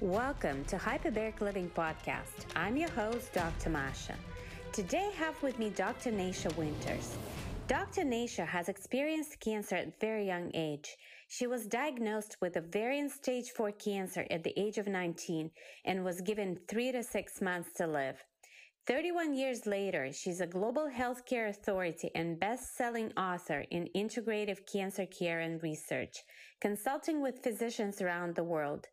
Welcome to Hyperbaric Living Podcast. I'm your host, Dr. Masha. Today I have with me Dr. Nasha Winters. Dr. Nasha has experienced cancer at a very young age. She was diagnosed with ovarian stage 4 cancer at the age of 19 and was given 3 to 6 months to live. 31 years later, she's a global healthcare authority and best-selling author in integrative cancer care and research, consulting with physicians around the world.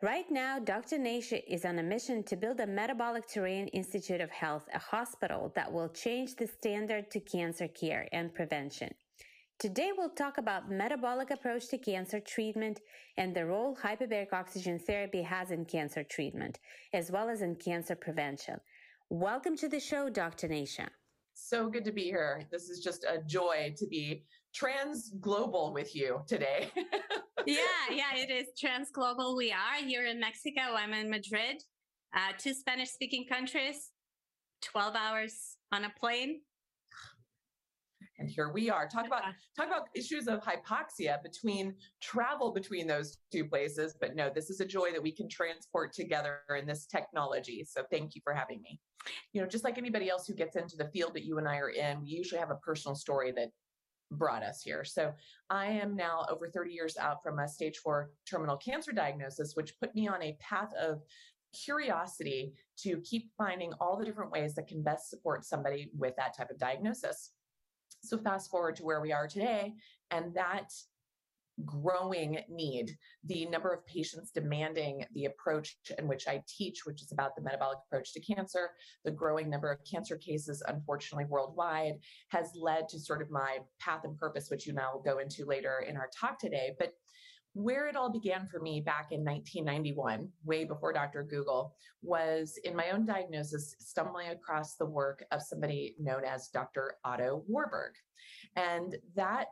Right now, Dr. Nasha is on a mission to build a Metabolic Terrain Institute of Health, a hospital that will change the standard to cancer care and prevention. Today, we'll talk about metabolic approach to cancer treatment and the role hyperbaric oxygen therapy has in cancer treatment, as well as in cancer prevention. Welcome to the show, Dr. Nasha. So good to be here. This is just a joy to be trans global with you today. yeah, yeah, it is trans global. We are here in Mexico. I'm in Madrid, uh, two Spanish speaking countries, 12 hours on a plane. And here we are. Talk about talk about issues of hypoxia between travel between those two places. But no, this is a joy that we can transport together in this technology. So thank you for having me. You know, just like anybody else who gets into the field that you and I are in, we usually have a personal story that brought us here. So I am now over 30 years out from a stage four terminal cancer diagnosis, which put me on a path of curiosity to keep finding all the different ways that can best support somebody with that type of diagnosis. So fast forward to where we are today, and that growing need, the number of patients demanding the approach in which I teach, which is about the metabolic approach to cancer, the growing number of cancer cases, unfortunately, worldwide, has led to sort of my path and purpose, which you I will go into later in our talk today. But where it all began for me back in 1991, way before Dr. Google, was in my own diagnosis, stumbling across the work of somebody known as Dr. Otto Warburg. And that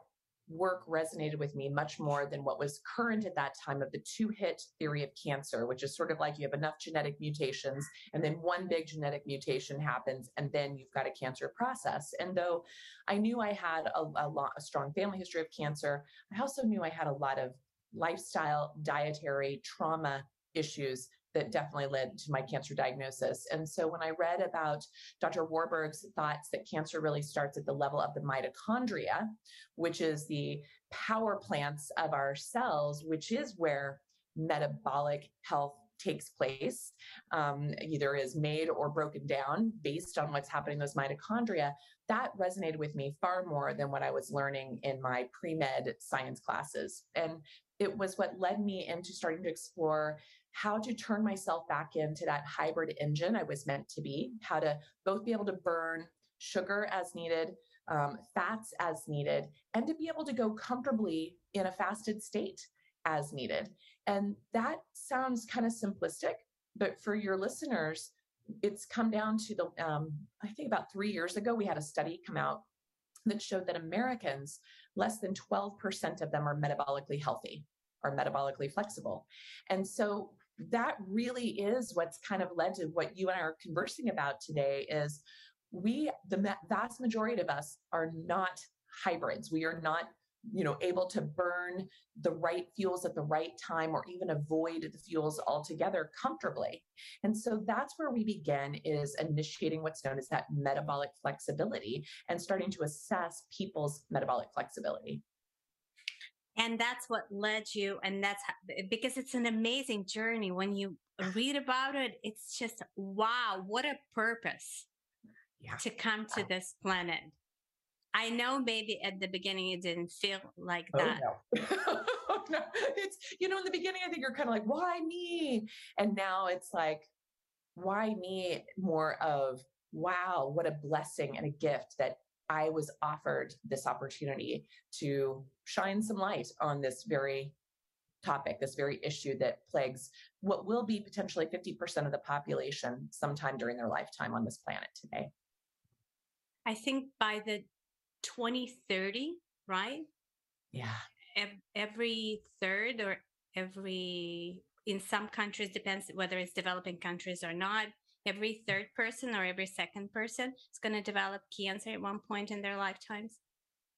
work resonated with me much more than what was current at that time of the two hit theory of cancer, which is sort of like you have enough genetic mutations and then one big genetic mutation happens and then you've got a cancer process. And though I knew I had a, a, lot, a strong family history of cancer, I also knew I had a lot of lifestyle, dietary, trauma issues that definitely led to my cancer diagnosis. And so when I read about Dr. Warburg's thoughts that cancer really starts at the level of the mitochondria, which is the power plants of our cells, which is where metabolic health takes place, um, either is made or broken down based on what's happening in those mitochondria, that resonated with me far more than what I was learning in my pre med science classes. And it was what led me into starting to explore how to turn myself back into that hybrid engine I was meant to be, how to both be able to burn sugar as needed, um, fats as needed, and to be able to go comfortably in a fasted state as needed. And that sounds kind of simplistic, but for your listeners, it's come down to the, um, I think about three years ago, we had a study come out that showed that Americans, less than 12% of them are metabolically healthy, are metabolically flexible. And so that really is what's kind of led to what you and I are conversing about today is we, the vast majority of us are not hybrids. We are not you know able to burn the right fuels at the right time or even avoid the fuels altogether comfortably and so that's where we begin is initiating what's known as that metabolic flexibility and starting to assess people's metabolic flexibility and that's what led you and that's how, because it's an amazing journey when you read about it it's just wow what a purpose yeah. to come to this planet I know maybe at the beginning it didn't feel like oh, that. Oh, no. no. It's, you know, in the beginning, I think you're kind of like, why me? And now it's like, why me? More of, wow, what a blessing and a gift that I was offered this opportunity to shine some light on this very topic, this very issue that plagues what will be potentially 50% of the population sometime during their lifetime on this planet today. I think by the 2030, right? Yeah. Every third or every, in some countries, depends whether it's developing countries or not, every third person or every second person is going to develop cancer at one point in their lifetimes.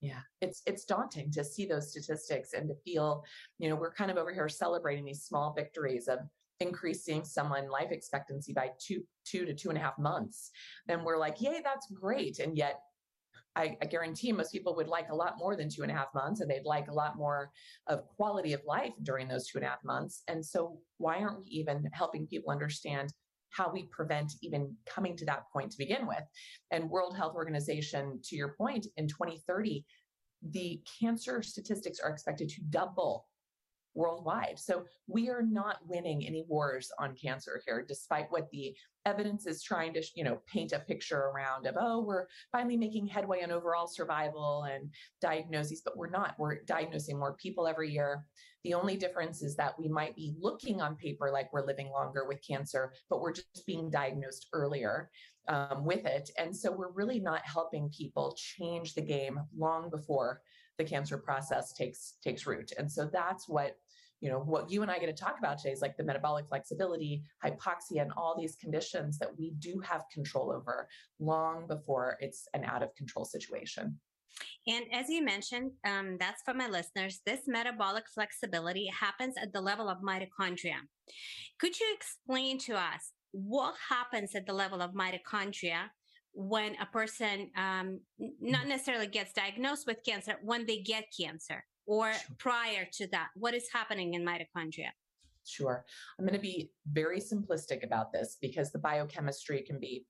Yeah, it's it's daunting to see those statistics and to feel, you know, we're kind of over here celebrating these small victories of increasing someone life expectancy by two two to two and a half months. Then we're like yay that's great. And yet I, I, guarantee most people would like a lot more than two and a half months and they'd like a lot more of quality of life during those two and a half months. And so why aren't we even helping people understand how we prevent even coming to that point to begin with and world health organization to your point in 2030 the cancer statistics are expected to double worldwide. So we are not winning any wars on cancer here, despite what the evidence is trying to, you know, paint a picture around of, oh, we're finally making headway on overall survival and diagnoses, but we're not. We're diagnosing more people every year. The only difference is that we might be looking on paper like we're living longer with cancer, but we're just being diagnosed earlier um, with it. And so we're really not helping people change the game long before the cancer process takes takes root. And so that's what you know what you and I get to talk about today is like the metabolic flexibility, hypoxia, and all these conditions that we do have control over long before it's an out of control situation. And as you mentioned, um, that's for my listeners. This metabolic flexibility happens at the level of mitochondria. Could you explain to us what happens at the level of mitochondria when a person um, not mm. necessarily gets diagnosed with cancer, when they get cancer? or sure. prior to that? What is happening in mitochondria? Sure. I'm going to be very simplistic about this because the biochemistry can be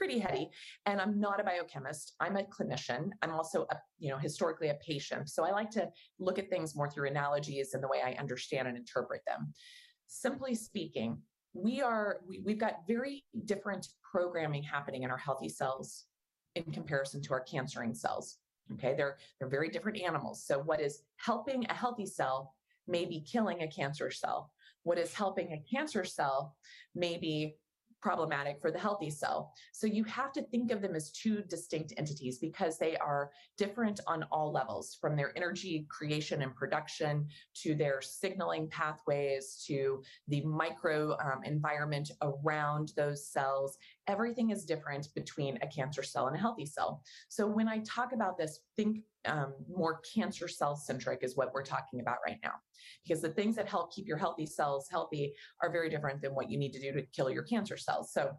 pretty heady and i'm not a biochemist i'm a clinician i'm also a you know historically a patient so i like to look at things more through analogies and the way i understand and interpret them simply speaking we are we, we've got very different programming happening in our healthy cells in comparison to our cancering cells Okay, they're they're very different animals. So what is helping a healthy cell may be killing a cancer cell. What is helping a cancer cell may be problematic for the healthy cell. So you have to think of them as two distinct entities because they are different on all levels from their energy creation and production to their signaling pathways to the micro um, environment around those cells. Everything is different between a cancer cell and a healthy cell. So when I talk about this, think um, more cancer cell centric is what we're talking about right now. Because the things that help keep your healthy cells healthy are very different than what you need to do to kill your cancer cells. So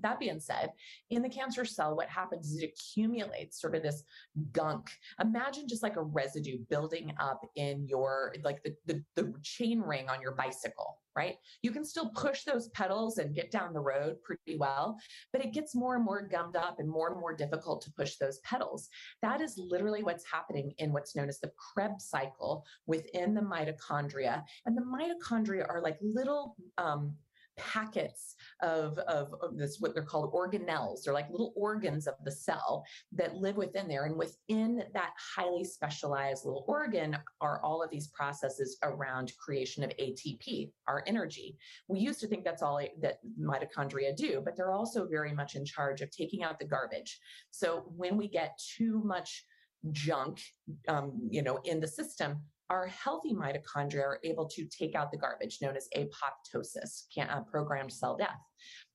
that being said, in the cancer cell, what happens is it accumulates sort of this gunk. Imagine just like a residue building up in your, like the, the, the chain ring on your bicycle, right? You can still push those pedals and get down the road pretty well, but it gets more and more gummed up and more and more difficult to push those pedals. That is literally what's happening in what's known as the Krebs cycle within the mitochondria. And the mitochondria are like little um, packets of, of, of, this, what they're called organelles. They're like little organs of the cell that live within there. And within that highly specialized little organ are all of these processes around creation of ATP, our energy. We used to think that's all that mitochondria do, but they're also very much in charge of taking out the garbage. So when we get too much junk, um, you know, in the system, our healthy mitochondria are able to take out the garbage known as apoptosis, uh, programmed cell death.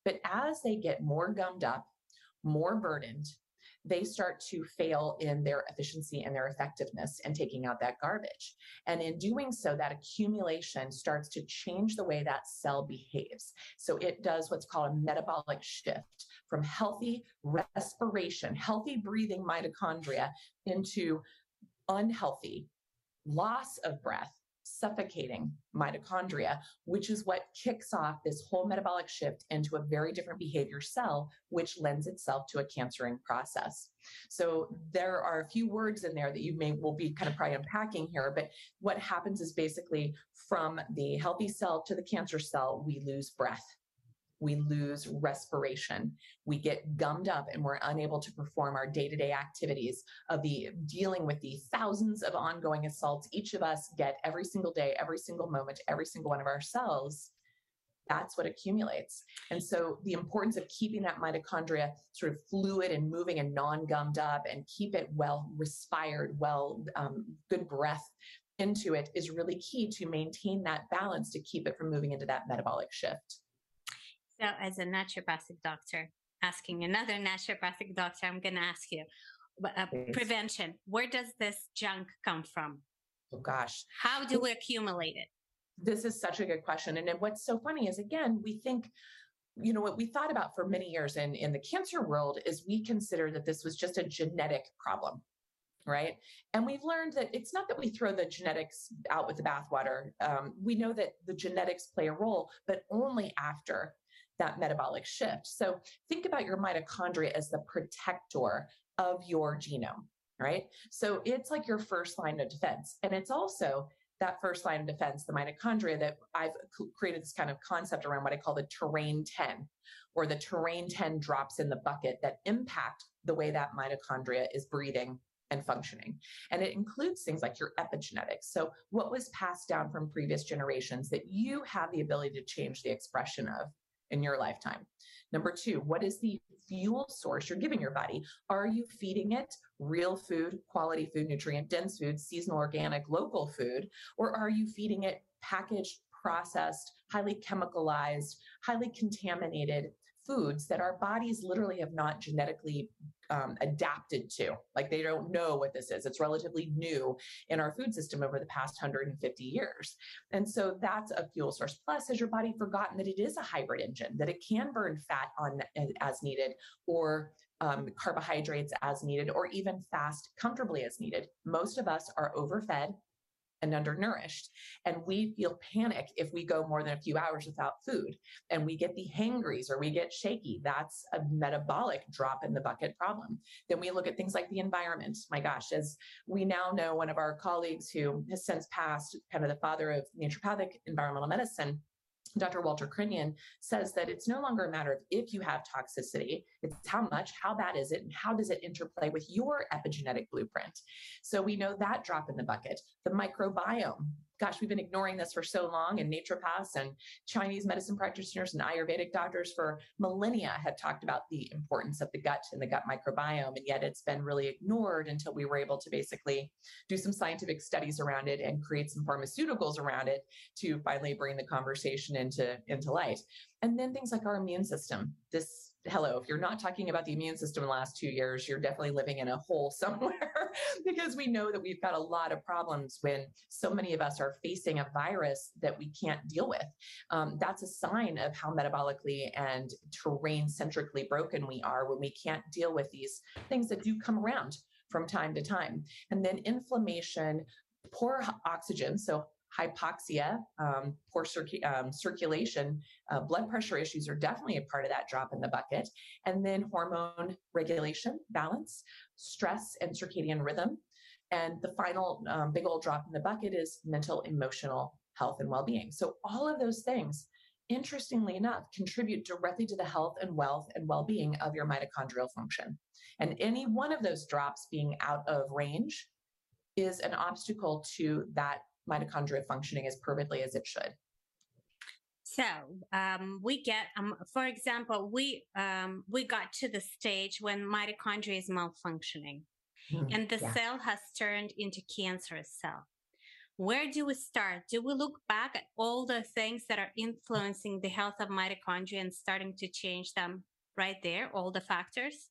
But as they get more gummed up, more burdened, they start to fail in their efficiency and their effectiveness in taking out that garbage. And in doing so, that accumulation starts to change the way that cell behaves. So it does what's called a metabolic shift from healthy respiration, healthy breathing mitochondria into unhealthy loss of breath, suffocating mitochondria, which is what kicks off this whole metabolic shift into a very different behavior cell, which lends itself to a cancering process. So there are a few words in there that you may will be kind of probably unpacking here, but what happens is basically from the healthy cell to the cancer cell, we lose breath we lose respiration. We get gummed up and we're unable to perform our day to day activities of the dealing with the thousands of ongoing assaults each of us get every single day, every single moment, every single one of ourselves. That's what accumulates. And so the importance of keeping that mitochondria sort of fluid and moving and non gummed up and keep it well respired, well, um, good breath into it is really key to maintain that balance to keep it from moving into that metabolic shift. So, as a naturopathic doctor, asking another naturopathic doctor, I'm going to ask you uh, prevention. Where does this junk come from? Oh, gosh. How do we accumulate it? This is such a good question. And what's so funny is, again, we think you know what we thought about for many years in in the cancer world is we consider that this was just a genetic problem right and we've learned that it's not that we throw the genetics out with the bathwater um, we know that the genetics play a role but only after that metabolic shift so think about your mitochondria as the protector of your genome right so it's like your first line of defense and it's also that first line of defense, the mitochondria, that I've created this kind of concept around what I call the terrain 10, or the terrain 10 drops in the bucket that impact the way that mitochondria is breathing and functioning. And it includes things like your epigenetics. So, what was passed down from previous generations that you have the ability to change the expression of in your lifetime? Number two, what is the fuel source you're giving your body? Are you feeding it real food, quality food, nutrient dense food, seasonal, organic, local food? Or are you feeding it packaged, processed, highly chemicalized, highly contaminated foods that our bodies literally have not genetically um, adapted to. Like they don't know what this is. It's relatively new in our food system over the past 150 years. And so that's a fuel source. Plus, has your body forgotten that it is a hybrid engine, that it can burn fat on as needed or um, carbohydrates as needed, or even fast comfortably as needed. Most of us are overfed and undernourished. And we feel panic if we go more than a few hours without food and we get the hangries or we get shaky. That's a metabolic drop in the bucket problem. Then we look at things like the environment. My gosh, as we now know, one of our colleagues who has since passed, kind of the father of naturopathic environmental medicine, Dr. Walter Crinnion says that it's no longer a matter of if you have toxicity, it's how much, how bad is it, and how does it interplay with your epigenetic blueprint. So we know that drop in the bucket. The microbiome, gosh, we've been ignoring this for so long, and naturopaths and Chinese medicine practitioners and Ayurvedic doctors for millennia have talked about the importance of the gut and the gut microbiome, and yet it's been really ignored until we were able to basically do some scientific studies around it and create some pharmaceuticals around it to finally bring the conversation into, into light. And then things like our immune system. This hello, if you're not talking about the immune system in the last two years, you're definitely living in a hole somewhere because we know that we've got a lot of problems when so many of us are facing a virus that we can't deal with. Um, that's a sign of how metabolically and terrain centrically broken we are when we can't deal with these things that do come around from time to time. And then inflammation, poor oxygen, so hypoxia, um, poor circu- um, circulation, uh, blood pressure issues are definitely a part of that drop in the bucket. And then hormone regulation, balance, stress, and circadian rhythm. And the final um, big old drop in the bucket is mental, emotional health and well being. So, all of those things, interestingly enough, contribute directly to the health and wealth and well being of your mitochondrial function. And any one of those drops being out of range is an obstacle to that mitochondria functioning as perfectly as it should. So um, we get, um, for example, we um, we got to the stage when mitochondria is malfunctioning, mm, and the yeah. cell has turned into cancerous cell. Where do we start? Do we look back at all the things that are influencing the health of mitochondria and starting to change them right there, all the factors?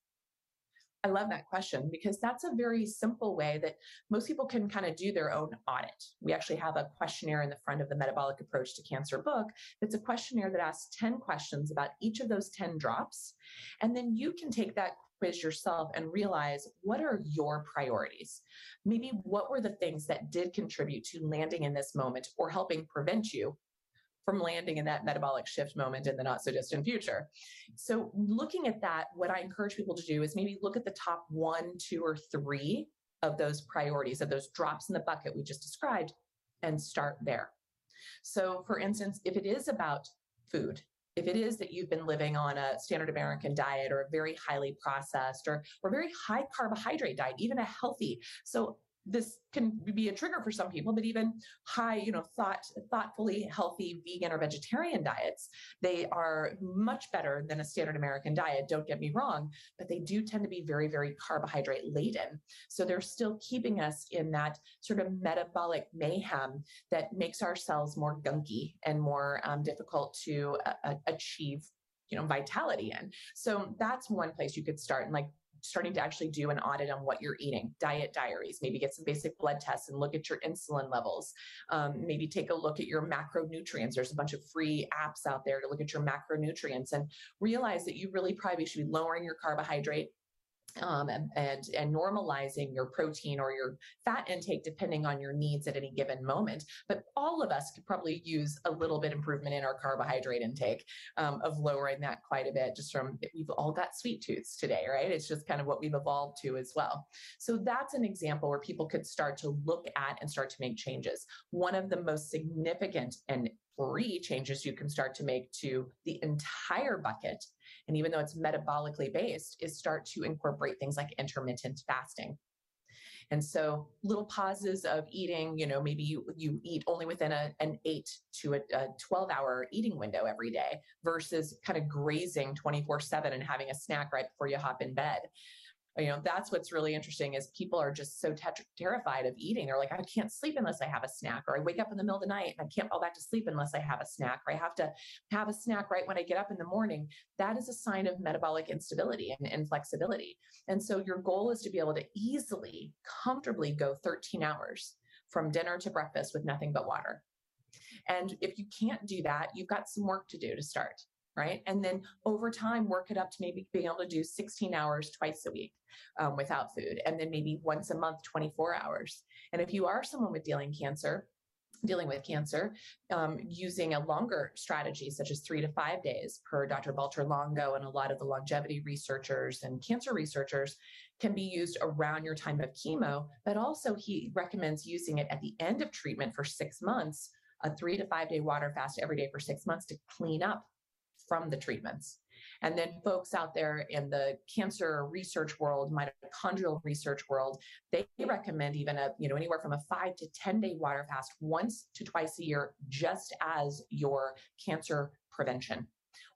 I love that question because that's a very simple way that most people can kind of do their own audit. We actually have a questionnaire in the front of the Metabolic Approach to Cancer book It's a questionnaire that asks 10 questions about each of those 10 drops. And then you can take that quiz yourself and realize what are your priorities? Maybe what were the things that did contribute to landing in this moment or helping prevent you from landing in that metabolic shift moment in the not so distant future. So, looking at that, what I encourage people to do is maybe look at the top one, two, or three of those priorities, of those drops in the bucket we just described, and start there. So, for instance, if it is about food, if it is that you've been living on a standard American diet or a very highly processed or, or very high carbohydrate diet, even a healthy. So this can be a trigger for some people but even high you know thought thoughtfully healthy vegan or vegetarian diets. They are much better than a standard american diet don't get me wrong but they do tend to be very very carbohydrate laden. So they're still keeping us in that sort of metabolic mayhem that makes our cells more gunky and more um, difficult to uh, achieve you know vitality in. So that's one place you could start and like starting to actually do an audit on what you're eating, diet diaries, maybe get some basic blood tests and look at your insulin levels. Um, maybe take a look at your macronutrients. There's a bunch of free apps out there to look at your macronutrients and realize that you really probably should be lowering your carbohydrate um, and, and, and normalizing your protein or your fat intake depending on your needs at any given moment. But all of us could probably use a little bit improvement in our carbohydrate intake um, of lowering that quite a bit. Just from we've all got sweet tooths today, right? It's just kind of what we've evolved to as well. So that's an example where people could start to look at and start to make changes. One of the most significant and free changes you can start to make to the entire bucket and even though it's metabolically based, is start to incorporate things like intermittent fasting. And so little pauses of eating, you know, maybe you, you eat only within a, an eight to a, a 12 hour eating window every day versus kind of grazing 24 seven and having a snack right before you hop in bed you know that's what's really interesting is people are just so terrified of eating. They're like i can't sleep unless i have a snack or i wake up in the middle of the night and i can't fall back to sleep unless i have a snack or i have to have a snack right when i get up in the morning. That is a sign of metabolic instability and inflexibility. And so your goal is to be able to easily comfortably go 13 hours from dinner to breakfast with nothing but water. And if you can't do that you've got some work to do to start right? And then over time, work it up to maybe being able to do 16 hours twice a week um, without food, and then maybe once a month, 24 hours. And if you are someone with dealing cancer, dealing with cancer um, using a longer strategy such as three to five days per dr Valter Longo and a lot of the longevity researchers and cancer researchers can be used around your time of chemo but also he recommends using it at the end of treatment for six months a three to five day water fast every day for six months to clean up from the treatments. And then folks out there in the cancer research world, mitochondrial research world, they recommend even a, you know, anywhere from a five to 10 day water fast once to twice a year, just as your cancer prevention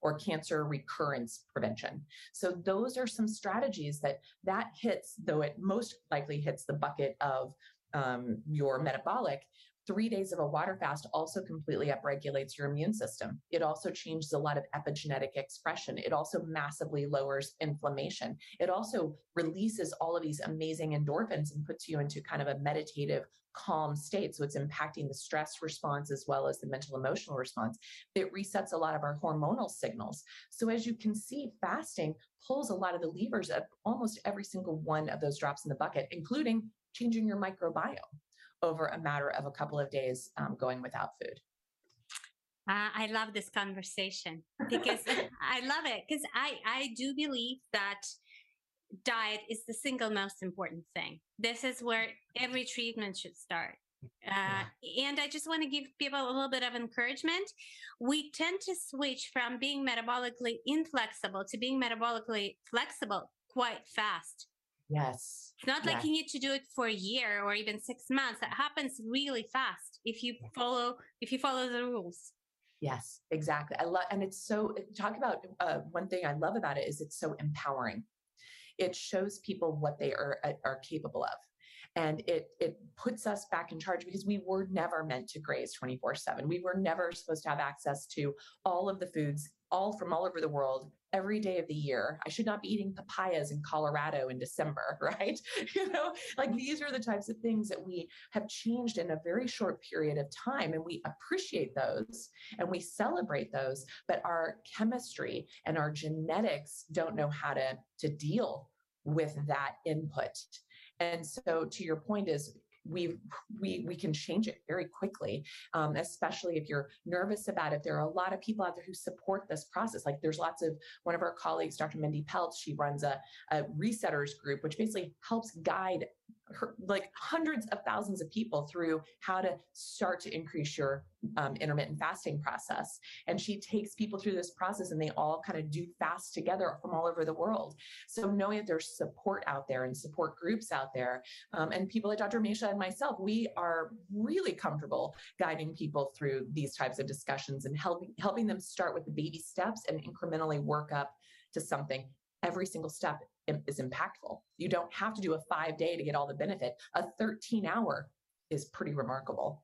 or cancer recurrence prevention. So those are some strategies that that hits, though it most likely hits the bucket of um, your metabolic, three days of a water fast also completely upregulates your immune system. It also changes a lot of epigenetic expression. It also massively lowers inflammation. It also releases all of these amazing endorphins and puts you into kind of a meditative, calm state. So it's impacting the stress response as well as the mental emotional response. It resets a lot of our hormonal signals. So as you can see, fasting pulls a lot of the levers of almost every single one of those drops in the bucket, including changing your microbiome over a matter of a couple of days um, going without food. Uh, I love this conversation because I love it because I, I do believe that diet is the single most important thing. This is where every treatment should start. Uh, and I just want to give people a little bit of encouragement. We tend to switch from being metabolically inflexible to being metabolically flexible quite fast. Yes. It's not like you need to do it for a year or even six months. That happens really fast if you follow if you follow the rules. Yes, exactly. I love, and it's so talk about uh, one thing I love about it is it's so empowering. It shows people what they are uh, are capable of, and it it puts us back in charge because we were never meant to graze twenty four seven. We were never supposed to have access to all of the foods all from all over the world every day of the year. I should not be eating papayas in Colorado in December, right? you know, like these are the types of things that we have changed in a very short period of time and we appreciate those and we celebrate those, but our chemistry and our genetics don't know how to to deal with that input. And so to your point is we we we can change it very quickly um, especially if you're nervous about it. There are a lot of people out there who support this process. Like there's lots of one of our colleagues dr mindy Pelz, she runs a, a resetters group which basically helps guide like hundreds of thousands of people through how to start to increase your um, intermittent fasting process. And she takes people through this process and they all kind of do fast together from all over the world. So knowing that there's support out there and support groups out there, um, and people like Dr. Misha and myself, we are really comfortable guiding people through these types of discussions and helping helping them start with the baby steps and incrementally work up to something every single step is impactful. You don't have to do a five day to get all the benefit. A 13 hour is pretty remarkable.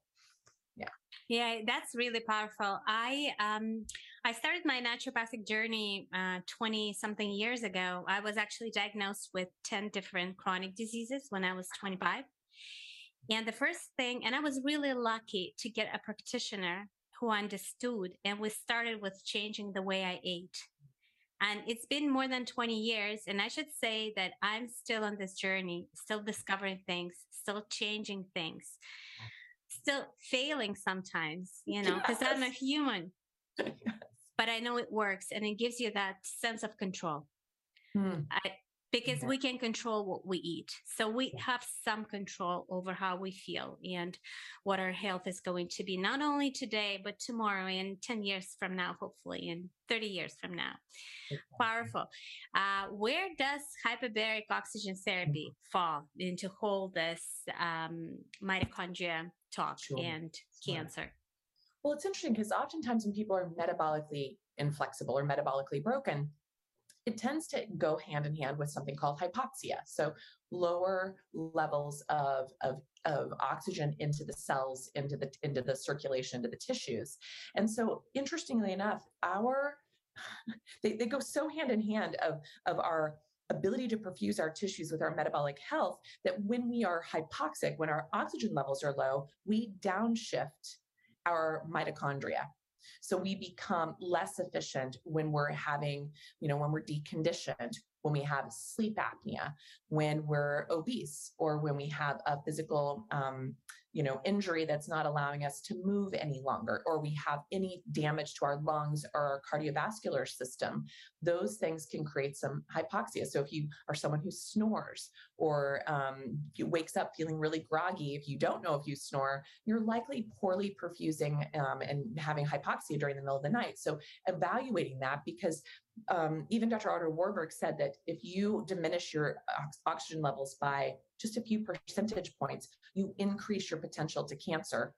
Yeah. Yeah, that's really powerful. I um I started my naturopathic journey 20 uh, something years ago. I was actually diagnosed with 10 different chronic diseases when I was 25. And the first thing, and I was really lucky to get a practitioner who understood, and we started with changing the way I ate. And it's been more than 20 years. And I should say that I'm still on this journey, still discovering things, still changing things, still failing sometimes, you know, because yes. I'm a human. Yes. But I know it works and it gives you that sense of control. Hmm. I, because we can control what we eat. So we have some control over how we feel and what our health is going to be, not only today, but tomorrow and 10 years from now, hopefully, and 30 years from now. Powerful. Uh, where does hyperbaric oxygen therapy fall into whole this um, mitochondria talk sure. and cancer? Well, it's interesting because oftentimes when people are metabolically inflexible or metabolically broken, it tends to go hand in hand with something called hypoxia. So lower levels of, of, of oxygen into the cells, into the, into the circulation, into the tissues. And so interestingly enough, our, they, they go so hand in hand of, of our ability to perfuse our tissues with our metabolic health that when we are hypoxic, when our oxygen levels are low, we downshift our mitochondria. So we become less efficient when we're having, you know, when we're deconditioned, when we have sleep apnea, when we're obese, or when we have a physical, um, you know, injury that's not allowing us to move any longer, or we have any damage to our lungs or our cardiovascular system, those things can create some hypoxia. So if you are someone who snores or um, wakes up feeling really groggy, if you don't know if you snore, you're likely poorly perfusing um, and having hypoxia during the middle of the night. So evaluating that because um, even Dr. Otto Warburg said that if you diminish your oxygen levels by just a few percentage points, you increase your potential to cancer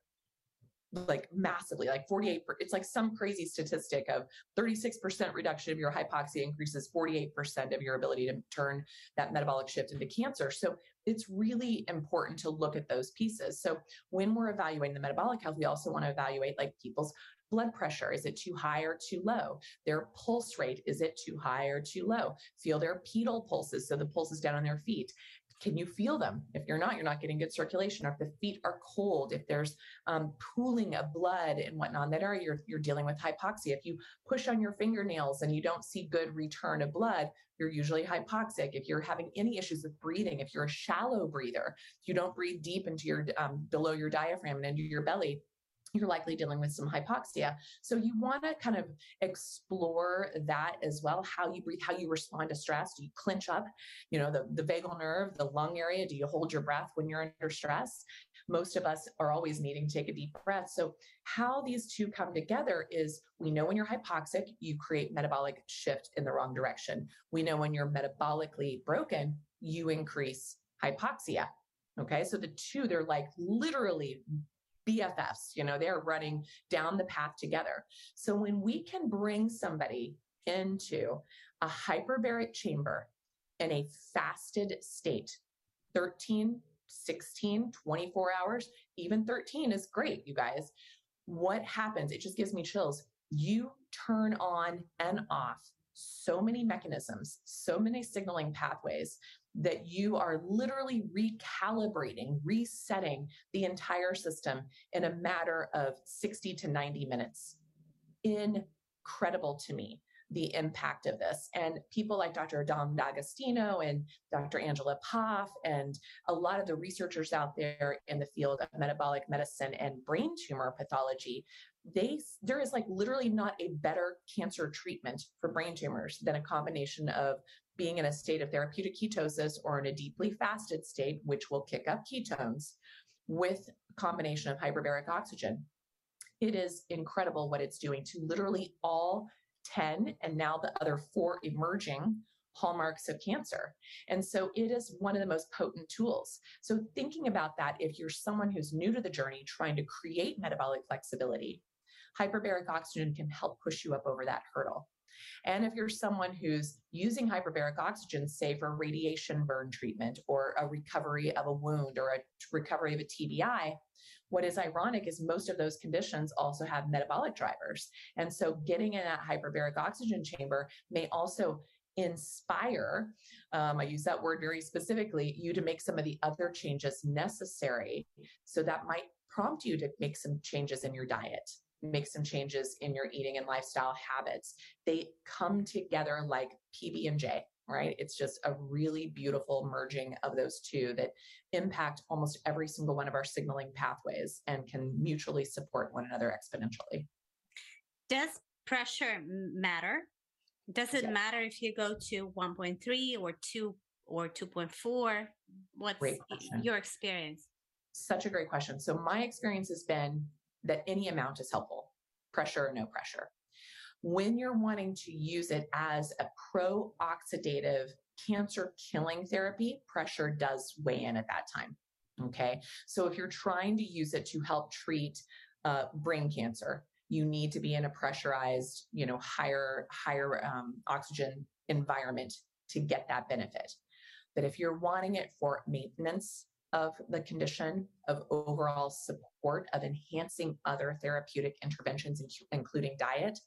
like massively, like 48, it's like some crazy statistic of 36% reduction of your hypoxia increases 48% of your ability to turn that metabolic shift into cancer. So it's really important to look at those pieces. So when we're evaluating the metabolic health, we also want to evaluate like people's blood pressure. Is it too high or too low? Their pulse rate, is it too high or too low? Feel their pedal pulses, so the pulses down on their feet. Can you feel them? If you're not, you're not getting good circulation. Or if the feet are cold, if there's um, pooling of blood and whatnot, in that area you're, you're dealing with hypoxia. If you push on your fingernails and you don't see good return of blood, you're usually hypoxic. If you're having any issues with breathing, if you're a shallow breather, you don't breathe deep into your um, below your diaphragm and into your belly, you're likely dealing with some hypoxia. So you want to kind of explore that as well. How you breathe, how you respond to stress. Do you clench up, you know, the, the vagal nerve, the lung area? Do you hold your breath when you're under stress? Most of us are always needing to take a deep breath. So how these two come together is we know when you're hypoxic, you create metabolic shift in the wrong direction. We know when you're metabolically broken, you increase hypoxia. Okay, so the two, they're like literally BFFs, you know, they're running down the path together. So when we can bring somebody into a hyperbaric chamber in a fasted state, 13, 16, 24 hours, even 13 is great, you guys. What happens? It just gives me chills. You turn on and off so many mechanisms, so many signaling pathways that you are literally recalibrating, resetting the entire system in a matter of 60 to 90 minutes. Incredible to me the impact of this. And people like Dr. Dom D'Agostino and Dr. Angela Poff and a lot of the researchers out there in the field of metabolic medicine and brain tumor pathology, they there is like literally not a better cancer treatment for brain tumors than a combination of being in a state of therapeutic ketosis or in a deeply fasted state, which will kick up ketones with combination of hyperbaric oxygen. It is incredible what it's doing to literally all 10 and now the other four emerging hallmarks of cancer. And so it is one of the most potent tools. So thinking about that, if you're someone who's new to the journey, trying to create metabolic flexibility, hyperbaric oxygen can help push you up over that hurdle. And if you're someone who's using hyperbaric oxygen, say for radiation burn treatment or a recovery of a wound or a recovery of a TBI, what is ironic is most of those conditions also have metabolic drivers. And so getting in that hyperbaric oxygen chamber may also inspire, um, I use that word very specifically, you to make some of the other changes necessary. So that might prompt you to make some changes in your diet, make some changes in your eating and lifestyle habits. They come together like PB and J right? It's just a really beautiful merging of those two that impact almost every single one of our signaling pathways and can mutually support one another exponentially. Does pressure matter? Does it matter if you go to 1.3 or 2 or 2.4? What's your experience? Such a great question. So, my experience has been that any amount is helpful, pressure or no pressure when you're wanting to use it as a pro oxidative cancer killing therapy, pressure does weigh in at that time. Okay. So if you're trying to use it to help treat uh, brain cancer, you need to be in a pressurized, you know, higher, higher um, oxygen environment to get that benefit. But if you're wanting it for maintenance of the condition, of overall support, of enhancing other therapeutic interventions, including diet,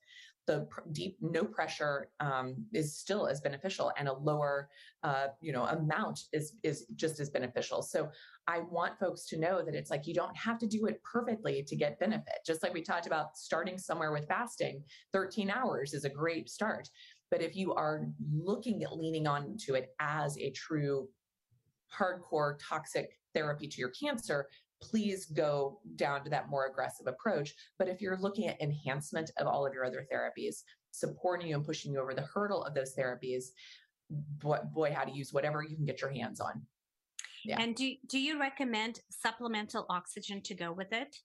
the deep no pressure um, is still as beneficial and a lower uh, you know amount is is just as beneficial. So i want folks to know that it's like you don't have to do it perfectly to get benefit. Just like we talked about starting somewhere with fasting 13 hours is a great start. But if you are looking at leaning on to it as a true hardcore toxic therapy to your cancer please go down to that more aggressive approach. But if you're looking at enhancement of all of your other therapies, supporting you and pushing you over the hurdle of those therapies, boy, boy how to use whatever you can get your hands on. Yeah. And do, do you recommend supplemental oxygen to go with it?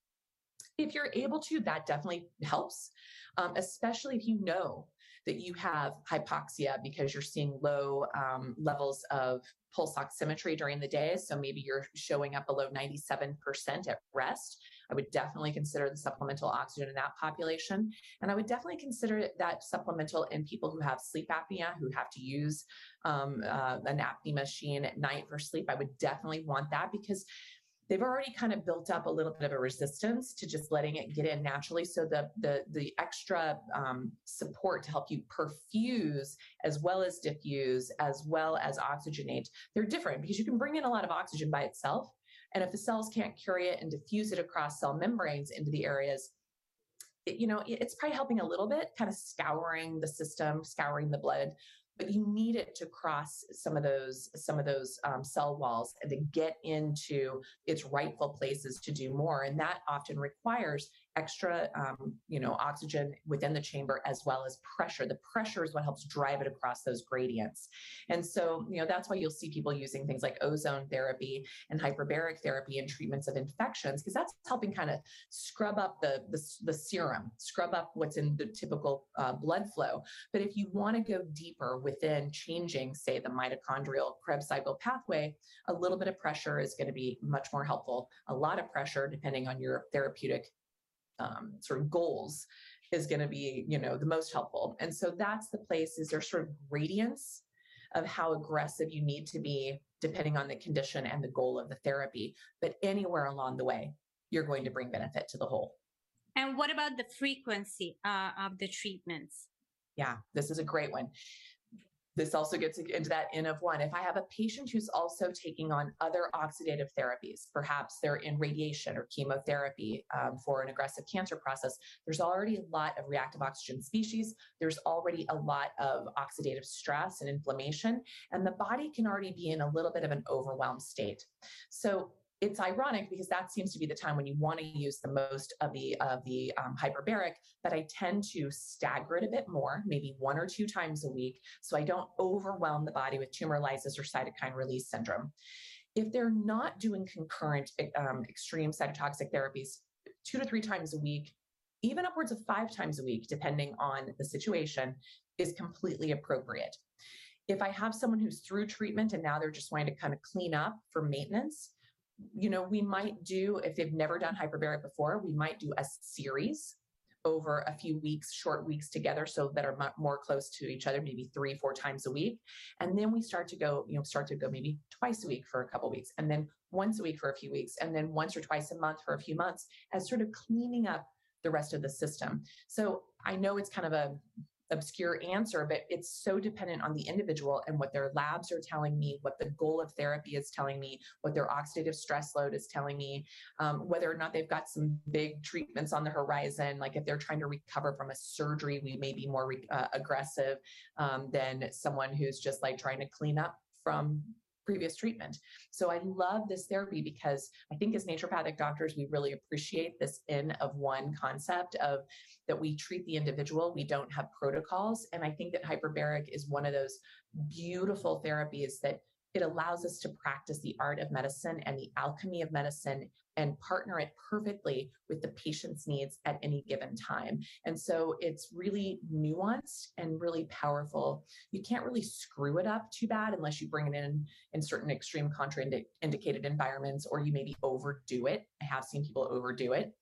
If you're able to, that definitely helps, um, especially if you know that you have hypoxia because you're seeing low um, levels of pulse oximetry during the day. So maybe you're showing up below 97% at rest. I would definitely consider the supplemental oxygen in that population. And I would definitely consider that supplemental in people who have sleep apnea, who have to use um, uh, an apnea machine at night for sleep. I would definitely want that because they've already kind of built up a little bit of a resistance to just letting it get in naturally. So the the the extra um, support to help you perfuse as well as diffuse as well as oxygenate, they're different because you can bring in a lot of oxygen by itself, and if the cells can't carry it and diffuse it across cell membranes into the areas. You know, it's probably helping a little bit, kind of scouring the system, scouring the blood, but you need it to cross some of those some of those um, cell walls and to get into its rightful places to do more and that often requires extra, um, you know, oxygen within the chamber as well as pressure. The pressure is what helps drive it across those gradients. And so, you know, that's why you'll see people using things like ozone therapy and hyperbaric therapy in treatments of infections, because that's helping kind of scrub up the, the, the, serum, scrub up what's in the typical uh, blood flow. But if you want to go deeper within changing, say, the mitochondrial Krebs cycle pathway, a little bit of pressure is going to be much more helpful. A lot of pressure, depending on your therapeutic um, sort of goals is going to be you know the most helpful. And so that's the place is there sort of gradients of how aggressive you need to be depending on the condition and the goal of the therapy but anywhere along the way you're going to bring benefit to the whole. And what about the frequency uh, of the treatments? Yeah this is a great one this also gets into that N of one. If I have a patient who's also taking on other oxidative therapies, perhaps they're in radiation or chemotherapy um, for an aggressive cancer process, there's already a lot of reactive oxygen species. There's already a lot of oxidative stress and inflammation, and the body can already be in a little bit of an overwhelmed state. So it's ironic because that seems to be the time when you want to use the most of the of the um, hyperbaric but i tend to stagger it a bit more maybe one or two times a week so i don't overwhelm the body with tumor lysis or cytokine release syndrome. If they're not doing concurrent um, extreme cytotoxic therapies two to three times a week even upwards of five times a week depending on the situation is completely appropriate. If i have someone who's through treatment and now they're just wanting to kind of clean up for maintenance you know, we might do, if they've never done hyperbaric before, we might do a series over a few weeks, short weeks together, so that are more close to each other, maybe three, four times a week. And then we start to go, you know, start to go maybe twice a week for a couple weeks, and then once a week for a few weeks, and then once or twice a month for a few months, as sort of cleaning up the rest of the system. So I know it's kind of a obscure answer, but it's so dependent on the individual and what their labs are telling me, what the goal of therapy is telling me, what their oxidative stress load is telling me, um, whether or not they've got some big treatments on the horizon. Like if they're trying to recover from a surgery, we may be more re- uh, aggressive um, than someone who's just like trying to clean up from previous treatment. So I love this therapy because I think as naturopathic doctors, we really appreciate this N of one concept of that we treat the individual, we don't have protocols. And I think that hyperbaric is one of those beautiful therapies that it allows us to practice the art of medicine and the alchemy of medicine and partner it perfectly with the patient's needs at any given time. And so it's really nuanced and really powerful. You can't really screw it up too bad unless you bring it in in certain extreme contraindicated environments or you maybe overdo it. I have seen people overdo it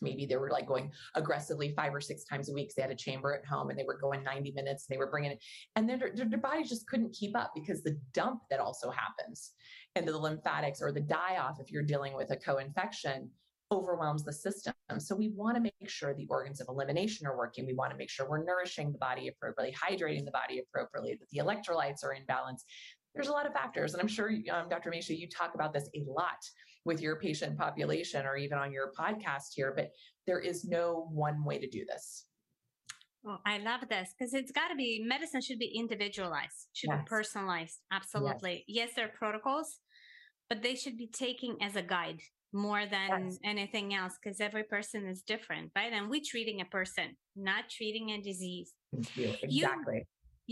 maybe they were like going aggressively five or six times a week. They had a chamber at home and they were going 90 minutes. and They were bringing it, and then their, their body just couldn't keep up because the dump that also happens into the lymphatics or the die off if you're dealing with a co-infection overwhelms the system. So we want to make sure the organs of elimination are working. We want to make sure we're nourishing the body appropriately, hydrating the body appropriately, that the electrolytes are in balance. There's a lot of factors, and I'm sure um, Dr. Mesha, you talk about this a lot with your patient population or even on your podcast here, but there is no one way to do this. Oh, I love this because it's got to be medicine should be individualized, should yes. be personalized. Absolutely. Yes. yes, there are protocols, but they should be taken as a guide more than yes. anything else because every person is different, right? And we're treating a person, not treating a disease. Exactly. You,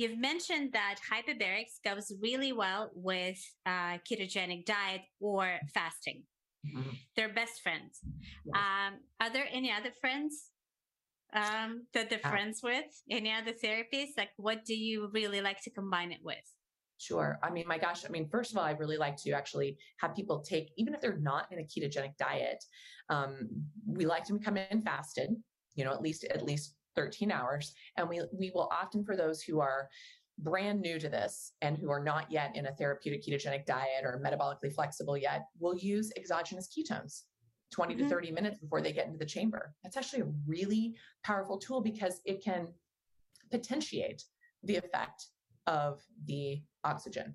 have mentioned that hyperbarics goes really well with uh, ketogenic diet or fasting. Mm-hmm. They're best friends. Yes. Um, are there any other friends um, that they're uh, friends with? Any other therapies? Like, what do you really like to combine it with? Sure. I mean, my gosh, I mean, first of all, I really like to actually have people take, even if they're not in a ketogenic diet, um, we like to come in fasted, you know, at least, at least 13 hours. And we, we will often, for those who are brand new to this and who are not yet in a therapeutic ketogenic diet or metabolically flexible yet, will use exogenous ketones. 20 mm-hmm. to 30 minutes before they get into the chamber. That's actually a really powerful tool because it can potentiate the effect of the oxygen.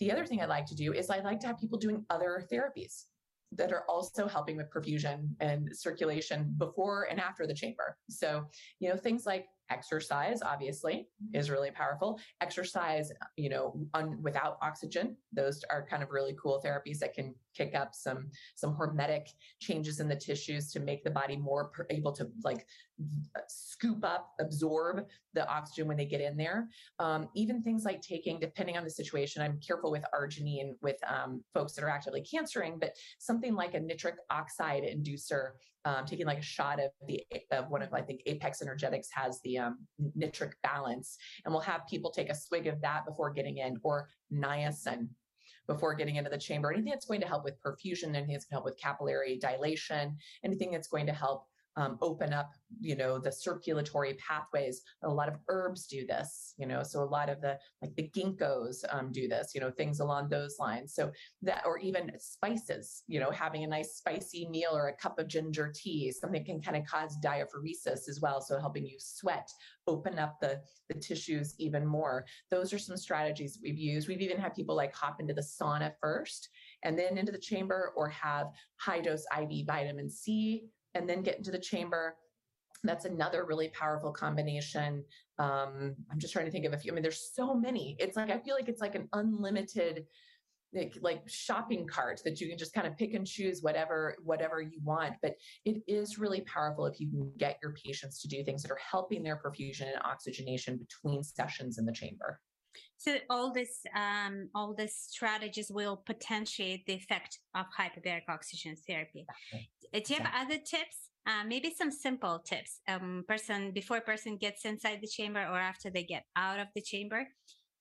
The other thing I like to do is I like to have people doing other therapies that are also helping with perfusion and circulation before and after the chamber. So, you know, things like exercise obviously is really powerful. Exercise you know un, without oxygen those are kind of really cool therapies that can kick up some some hormetic changes in the tissues to make the body more per, able to like scoop up absorb the oxygen when they get in there. Um, even things like taking depending on the situation i'm careful with arginine with um, folks that are actively cancering but something like a nitric oxide inducer um, taking like a shot of the of one of I think Apex Energetics has the um, nitric balance, and we'll have people take a swig of that before getting in, or niacin before getting into the chamber. Anything that's going to help with perfusion, anything that's going to help with capillary dilation, anything that's going to help um, open up, you know, the circulatory pathways. A lot of herbs do this, you know, so a lot of the like the ginkgos um, do this, you know, things along those lines. So that, or even spices, you know, having a nice spicy meal or a cup of ginger tea, something can kind of cause diaphoresis as well. So helping you sweat, open up the the tissues even more. Those are some strategies we've used. We've even had people like hop into the sauna first and then into the chamber or have high dose IV vitamin C and then get into the chamber. That's another really powerful combination. Um, I'm just trying to think of a few. I mean, there's so many. It's like I feel like it's like an unlimited like, like shopping cart that you can just kind of pick and choose whatever whatever you want but it is really powerful if you can get your patients to do things that are helping their perfusion and oxygenation between sessions in the chamber so all this, um, all these strategies will potentiate the effect of hyperbaric oxygen therapy. Uh, do you have other tips? Uh, maybe some simple tips. Um, person before a person gets inside the chamber or after they get out of the chamber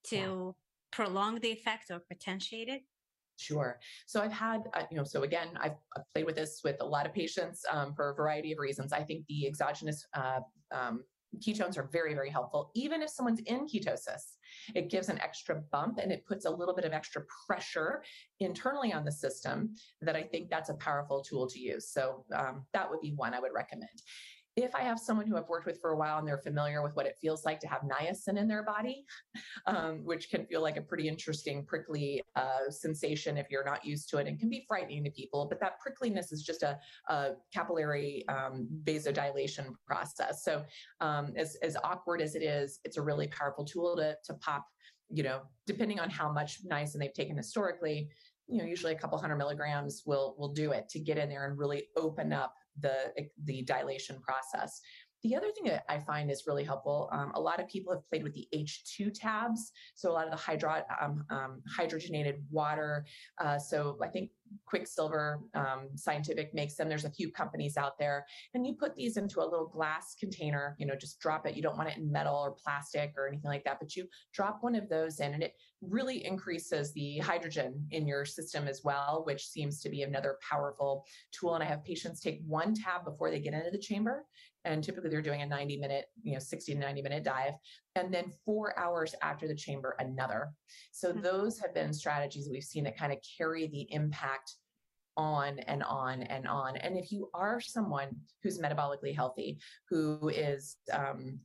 to yeah. prolong the effect or potentiate it. Sure. So I've had, uh, you know, so again, I've, I've, played with this with a lot of patients um, for a variety of reasons. I think the exogenous uh, um, ketones are very, very helpful. Even if someone's in ketosis, it gives an extra bump and it puts a little bit of extra pressure internally on the system that I think that's a powerful tool to use. So um, that would be one I would recommend if I have someone who I've worked with for a while and they're familiar with what it feels like to have niacin in their body, um, which can feel like a pretty interesting prickly uh, sensation if you're not used to it and can be frightening to people, but that prickliness is just a, a capillary um, vasodilation process. So um, as, as awkward as it is, it's a really powerful tool to, to pop, you know, depending on how much niacin they've taken historically, you know, usually a couple hundred milligrams will will do it to get in there and really open up the, the dilation process. The other thing that I find is really helpful, um, a lot of people have played with the H2 tabs. So a lot of the hydro, um, um, hydrogenated water. Uh, so I think Quicksilver um, Scientific makes them. There's a few companies out there, and you put these into a little glass container. You know, just drop it. You don't want it in metal or plastic or anything like that, but you drop one of those in, and it really increases the hydrogen in your system as well, which seems to be another powerful tool. And I have patients take one tab before they get into the chamber, and typically they're doing a 90 minute, you know, 60 to 90 minute dive, and then four hours after the chamber, another. So mm-hmm. those have been strategies we've seen that kind of carry the impact on and on and on. And if you are someone who's metabolically healthy, who is um,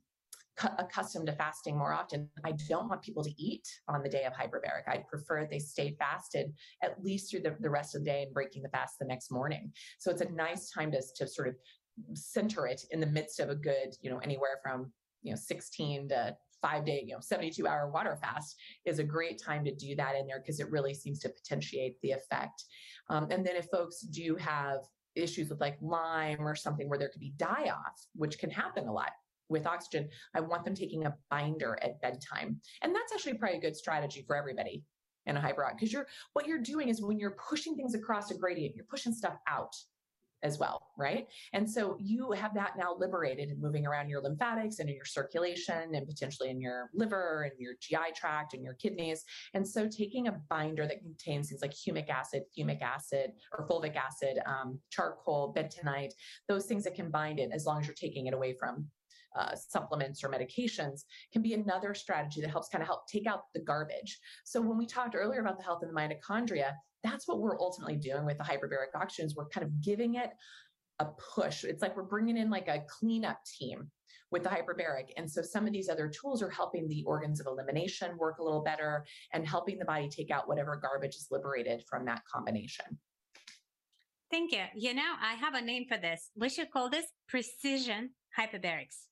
accustomed to fasting more often, I don't want people to eat on the day of hyperbaric. I'd prefer they stay fasted at least through the, the rest of the day and breaking the fast the next morning. So it's a nice time to, to sort of center it in the midst of a good, you know, anywhere from, you know, 16 to five day, you know, 72 hour water fast is a great time to do that in there because it really seems to potentiate the effect. Um, and then if folks do have issues with like Lyme or something where there could be die off, which can happen a lot with oxygen, I want them taking a binder at bedtime. And that's actually probably a good strategy for everybody in a hyperot because you're what you're doing is when you're pushing things across a gradient, you're pushing stuff out as well, right? And so you have that now liberated and moving around your lymphatics and in your circulation and potentially in your liver and your GI tract and your kidneys. And so taking a binder that contains things like humic acid, fumic acid, or fulvic acid, um, charcoal, bentonite, those things that can bind it as long as you're taking it away from uh, supplements or medications can be another strategy that helps kind of help take out the garbage. So when we talked earlier about the health of the mitochondria, that's what we're ultimately doing with the hyperbaric oxygens. We're kind of giving it a push. It's like we're bringing in like a cleanup team with the hyperbaric. And so some of these other tools are helping the organs of elimination work a little better and helping the body take out whatever garbage is liberated from that combination. Thank you. You know, I have a name for this. We should call this precision hyperbarics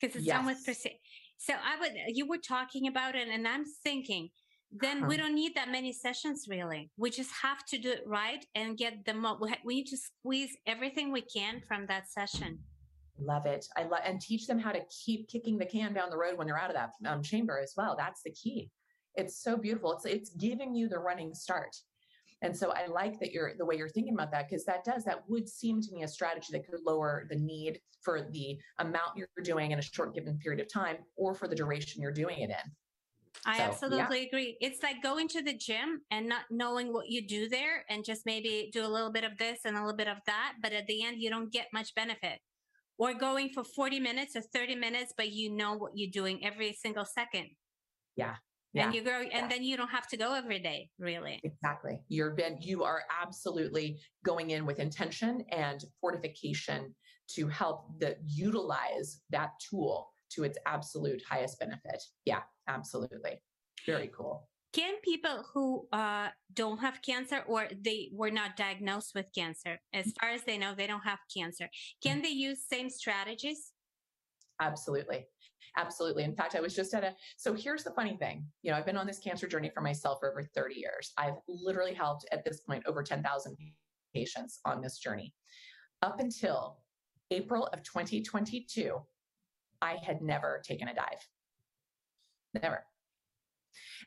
because it's yes. done with precision. So I would, you were talking about it, and I'm thinking, then we don't need that many sessions really. We just have to do it right and get the mo- we need to squeeze everything we can from that session. Love it. I love and teach them how to keep kicking the can down the road when they're out of that um, chamber as well. That's the key. It's so beautiful. It's it's giving you the running start. And so I like that you're the way you're thinking about that because that does that would seem to me a strategy that could lower the need for the amount you're doing in a short given period of time or for the duration you're doing it in. I so, absolutely yeah. agree. It's like going to the gym and not knowing what you do there and just maybe do a little bit of this and a little bit of that, but at the end you don't get much benefit. Or going for 40 minutes or 30 minutes, but you know what you're doing every single second. Yeah. Yeah. And you go, and yeah. then you don't have to go every day, really. Exactly. You're been, you are absolutely going in with intention and fortification to help the utilize that tool to its absolute highest benefit. Yeah, absolutely. Very cool. Can people who uh, don't have cancer or they were not diagnosed with cancer, as far as they know, they don't have cancer, can they use same strategies? Absolutely. Absolutely. In fact, I was just at a, so here's the funny thing. You know, I've been on this cancer journey for myself for over 30 years. I've literally helped at this point over 10,000 patients on this journey. Up until April of 2022, I had never taken a dive. Never.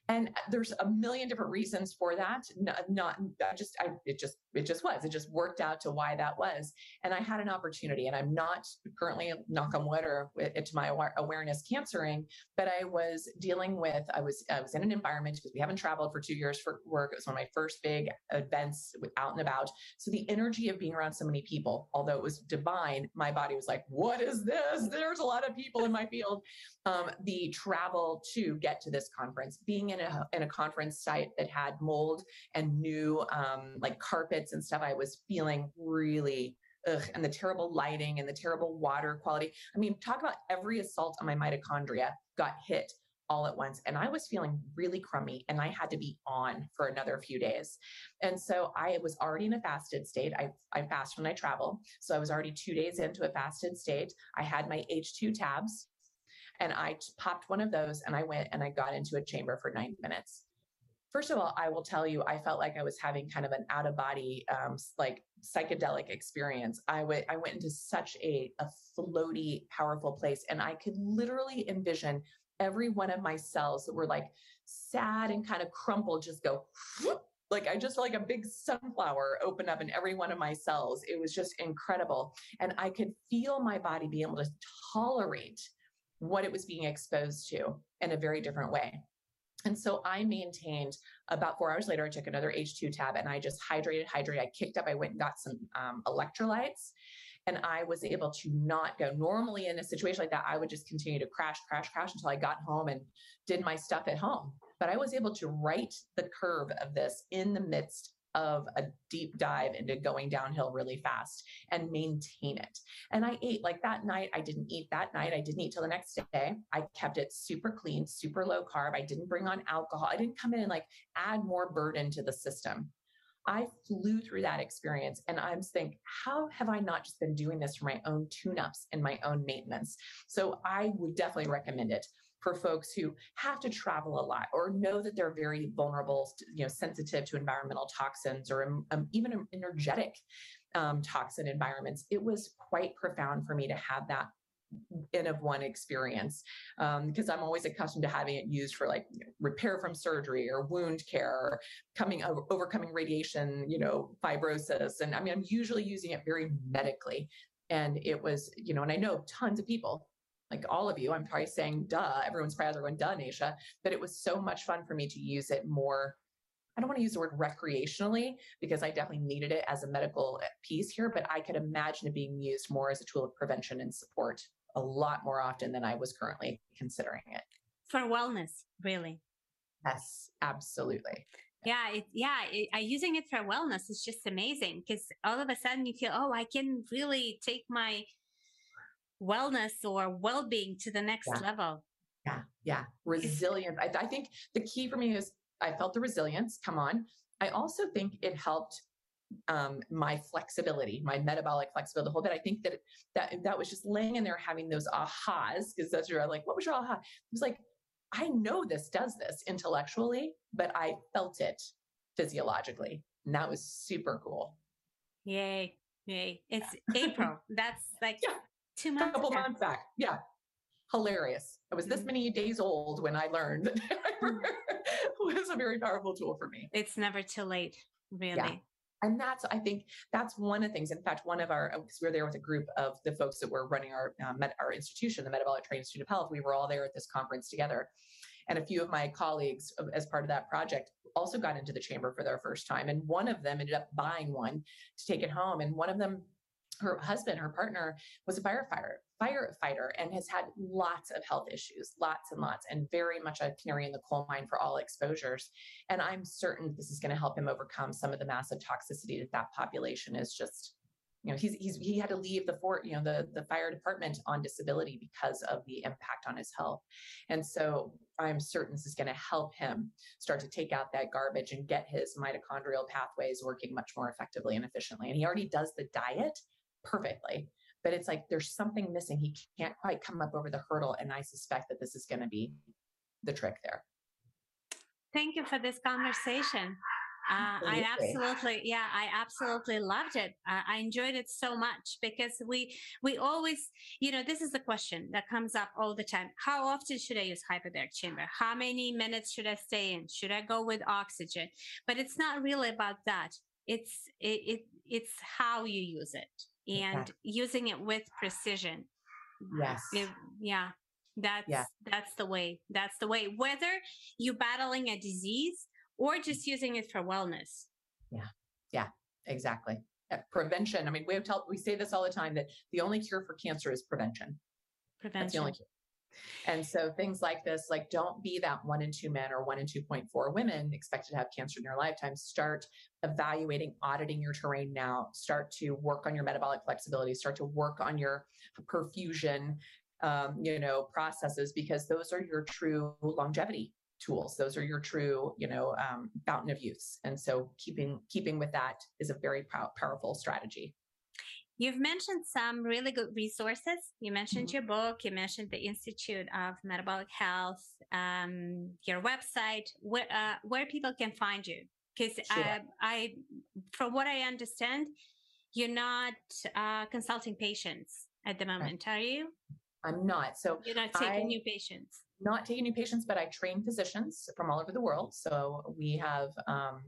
And there's a million different reasons for that. Not, not I just i it just it just was. It just worked out to why that was. And i had an opportunity and i'm not currently knock on wood or to my awareness cancering but i was dealing with i was i was in an environment because we haven't traveled for two years for work. It was one of my first big events out and about. So the energy of being around so many people although it was divine my body was like what is this? There's a lot of people in my field. Um, the travel to get to this conference being in a in a conference site that had mold and new um, like carpets and stuff, I was feeling really ugh, and the terrible lighting and the terrible water quality. I mean, talk about every assault on my mitochondria got hit all at once. And I was feeling really crummy and I had to be on for another few days. And so I was already in a fasted state. I, I fast when I travel. So I was already two days into a fasted state. I had my H2 tabs and I popped one of those and I went and I got into a chamber for 90 minutes. First of all, I will tell you, I felt like I was having kind of an out of body, um, like psychedelic experience. I went, I went into such a, a floaty, powerful place, and I could literally envision every one of my cells that were like sad and kind of crumpled just go whoop, like I just like a big sunflower open up in every one of my cells. It was just incredible. And I could feel my body be able to tolerate what it was being exposed to in a very different way. And so I maintained about four hours later, I took another H2 tab and I just hydrated, hydrated. I kicked up, I went and got some um, electrolytes and I was able to not go. Normally, in a situation like that, I would just continue to crash, crash, crash until I got home and did my stuff at home. But I was able to right the curve of this in the midst of a deep dive into going downhill really fast and maintain it. And I ate like that night. I didn't eat that night. I didn't eat till the next day. I kept it super clean, super low carb. I didn't bring on alcohol. I didn't come in and like add more burden to the system. I flew through that experience and I'm thinking, how have I not just been doing this for my own tune ups and my own maintenance? So I would definitely recommend it for folks who have to travel a lot or know that they're very vulnerable, you know, sensitive to environmental toxins or um, even energetic um, toxin environments. It was quite profound for me to have that N of one experience because um, I'm always accustomed to having it used for like you know, repair from surgery or wound care or coming over, overcoming radiation, you know, fibrosis. And I mean, I'm usually using it very medically. And it was, you know, and I know tons of people like all of you, I'm probably saying duh, everyone's probably going duh, Nasha, but it was so much fun for me to use it more. I don't want to use the word recreationally because I definitely needed it as a medical eh, piece here, but I could imagine it being used more as a tool of prevention and support a lot more often than I was currently considering it. For wellness, really. Yes, absolutely. Yeah, it, yeah, it, uh, using it for wellness is just amazing because all of a sudden you feel, oh, I can really take my wellness or well-being to the next yeah. level yeah yeah resilience I, I think the key for me is i felt the resilience come on i also think it helped um, my flexibility, my metabolic flexibility, the whole bit. I think that that that was just laying in there having those ahas because that's your like, what was your aha? It was like, I know this does this intellectually, but I felt it physiologically, and that was super cool. Yay! Yay! It's April. That's like yeah two months. Couple ago. months back. Yeah. Hilarious. I was this mm-hmm. many days old when I learned that mm. it was a very powerful tool for me. It's never too late, really. Yeah. And that's, I think, that's one of the things. In fact, one of our, because we were there with a group of the folks that were running our uh, med, our institution, the Metabolic Terrain Institute of Health. We were all there at this conference together, and a few of my colleagues, uh, as part of that project, also got into the chamber for their first time. And one of them ended up buying one to take it home. And one of them her husband, her partner, was a firefighter, firefighter, and has had lots of health issues, lots and lots, and very much a canary in the coal mine for all exposures. And I'm certain this is going to help him overcome some of the massive toxicity that that population is just. You know, he's, he's he had to leave the fort, you know, the the fire department on disability because of the impact on his health, and so I'm certain this is going to help him start to take out that garbage and get his mitochondrial pathways working much more effectively and efficiently. And he already does the diet perfectly. But it's like there's something missing. He can't quite come up over the hurdle. And I suspect that this is going to be the trick there. Thank you for this conversation. Uh, I absolutely, yeah, I absolutely loved it. Uh, I enjoyed it so much because we we always, you know, this is the question that comes up all the time. How often should I use hyperbaric chamber? How many minutes should I stay in? Should I go with oxygen? But it's not really about that. It's it, it it's how you use it and exactly. using it with precision. Yes. It, yeah. That's yeah. that's the way. That's the way. Whether you're battling a disease or just using it for wellness. Yeah. Yeah, exactly. Uh, prevention. I mean, we have tell we say this all the time that the only cure for cancer is prevention. Prevention. That's the only cure. And so things like this, like don't be that one in two men or one in 2.4 women expected to have cancer in your lifetime. Start evaluating, auditing your terrain now. Start to work on your metabolic flexibility. Start to work on your perfusion, um, you know, processes because those are your true longevity tools. Those are your true, you know, um, fountain of youth. And so keeping keeping with that is a very pow- powerful strategy. You've mentioned some really good resources. You mentioned mm-hmm. your book. You mentioned the Institute of Metabolic Health, um, your website, where uh, where people can find you. Because sure. uh, I, from what I understand, you're not uh, consulting patients at the moment, are you? I'm not. So you're not taking I, new patients. Not taking new patients, but I train physicians from all over the world. So we have um,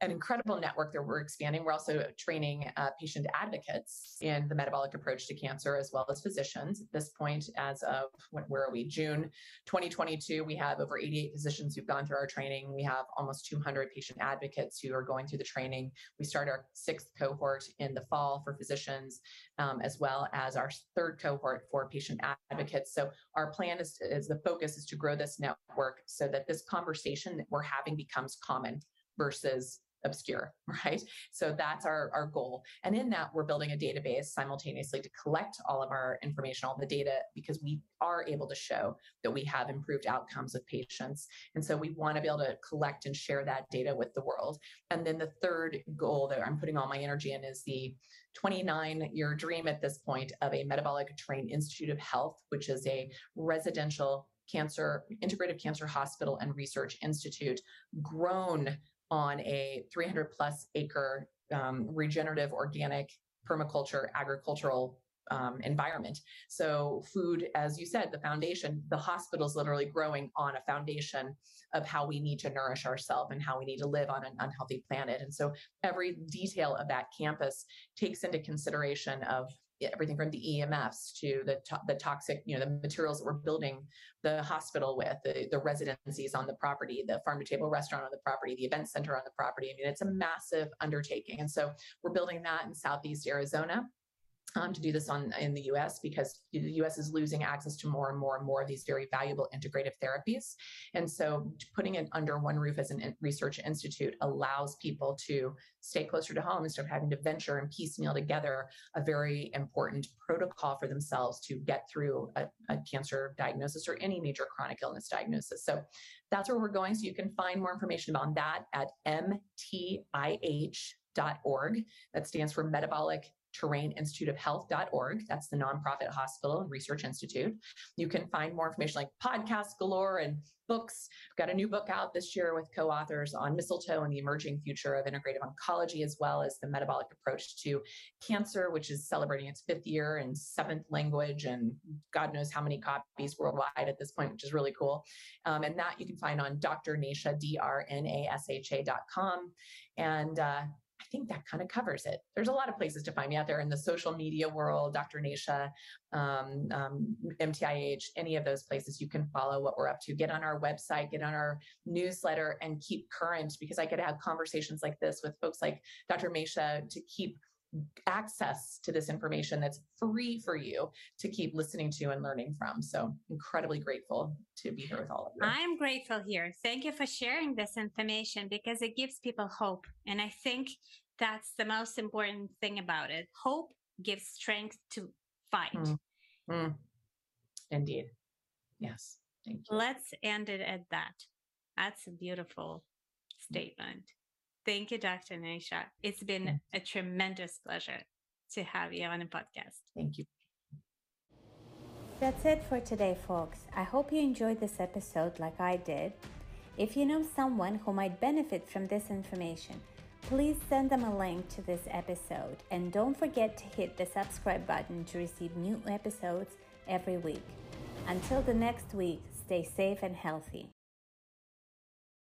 an incredible network that we're expanding. We're also training uh, patient advocates in the metabolic approach to cancer, as well as physicians. At this point, as of when, where are we? June 2022, we have over 88 physicians who've gone through our training. We have almost 200 patient advocates who are going through the training. We start our sixth cohort in the fall for physicians, um, as well as our third cohort for patient advocates. So our plan is, is the focus is to grow this network so that this conversation that we're having becomes common versus obscure, right? So that's our, our goal. And in that, we're building a database simultaneously to collect all of our information, all the data, because we are able to show that we have improved outcomes with patients. And so we want to be able to collect and share that data with the world. And then the third goal that I'm putting all my energy in is the 29 year dream at this point of a metabolic terrain institute of health, which is a residential cancer integrative cancer hospital and research institute grown on a 300 plus acre um, regenerative organic permaculture agricultural um, environment. So, food, as you said, the foundation, the hospital is literally growing on a foundation of how we need to nourish ourselves and how we need to live on an unhealthy planet. And so, every detail of that campus takes into consideration of everything from the EMFs to the to- the toxic, you know, the materials that we're building the hospital with, the, the residencies on the property, the farm to table restaurant on the property, the event center on the property. I mean, it's a massive undertaking, and so we're building that in Southeast Arizona um, to do this on in the U.S. because the U.S. is losing access to more and more and more of these very valuable integrative therapies, and so putting it under one roof as a research institute allows people to stay closer to home instead of having to venture and piecemeal together a very important protocol for themselves to get through a, a cancer diagnosis or any major chronic illness diagnosis. So that's where we're going. So you can find more information about that at mtih.org. That stands for Metabolic terraininstituteofhealth.org. That's the nonprofit hospital and research institute. You can find more information like podcasts galore and books. We've got a new book out this year with co-authors on mistletoe and the emerging future of integrative oncology, as well as the metabolic approach to cancer, which is celebrating its fifth year in seventh language and God knows how many copies worldwide at this point, which is really cool. Um, and that you can find on Dr. Nasha, D-R-N-A-S-H-A.com. And uh, think that kind of covers it. There's a lot of places to find me out there in the social media world, Dr. Nasha, um, um, MTIH, any of those places you can follow what we're up to. Get on our website, get on our newsletter, and keep current because I could have conversations like this with folks like Dr. Nasha to keep access to this information that's free for you to keep listening to and learning from. So incredibly grateful to be here with all of you. I'm grateful here. Thank you for sharing this information because it gives people hope. And I think that's the most important thing about it. Hope gives strength to fight. Mm. Mm. Indeed. Yes. Thank you. Let's end it at that. That's a beautiful statement. Thank you, Dr. Nisha. It's been a tremendous pleasure to have you on the podcast. Thank you. That's it for today, folks. I hope you enjoyed this episode like I did. If you know someone who might benefit from this information, please send them a link to this episode and don't forget to hit the subscribe button to receive new episodes every week. Until the next week, stay safe and healthy.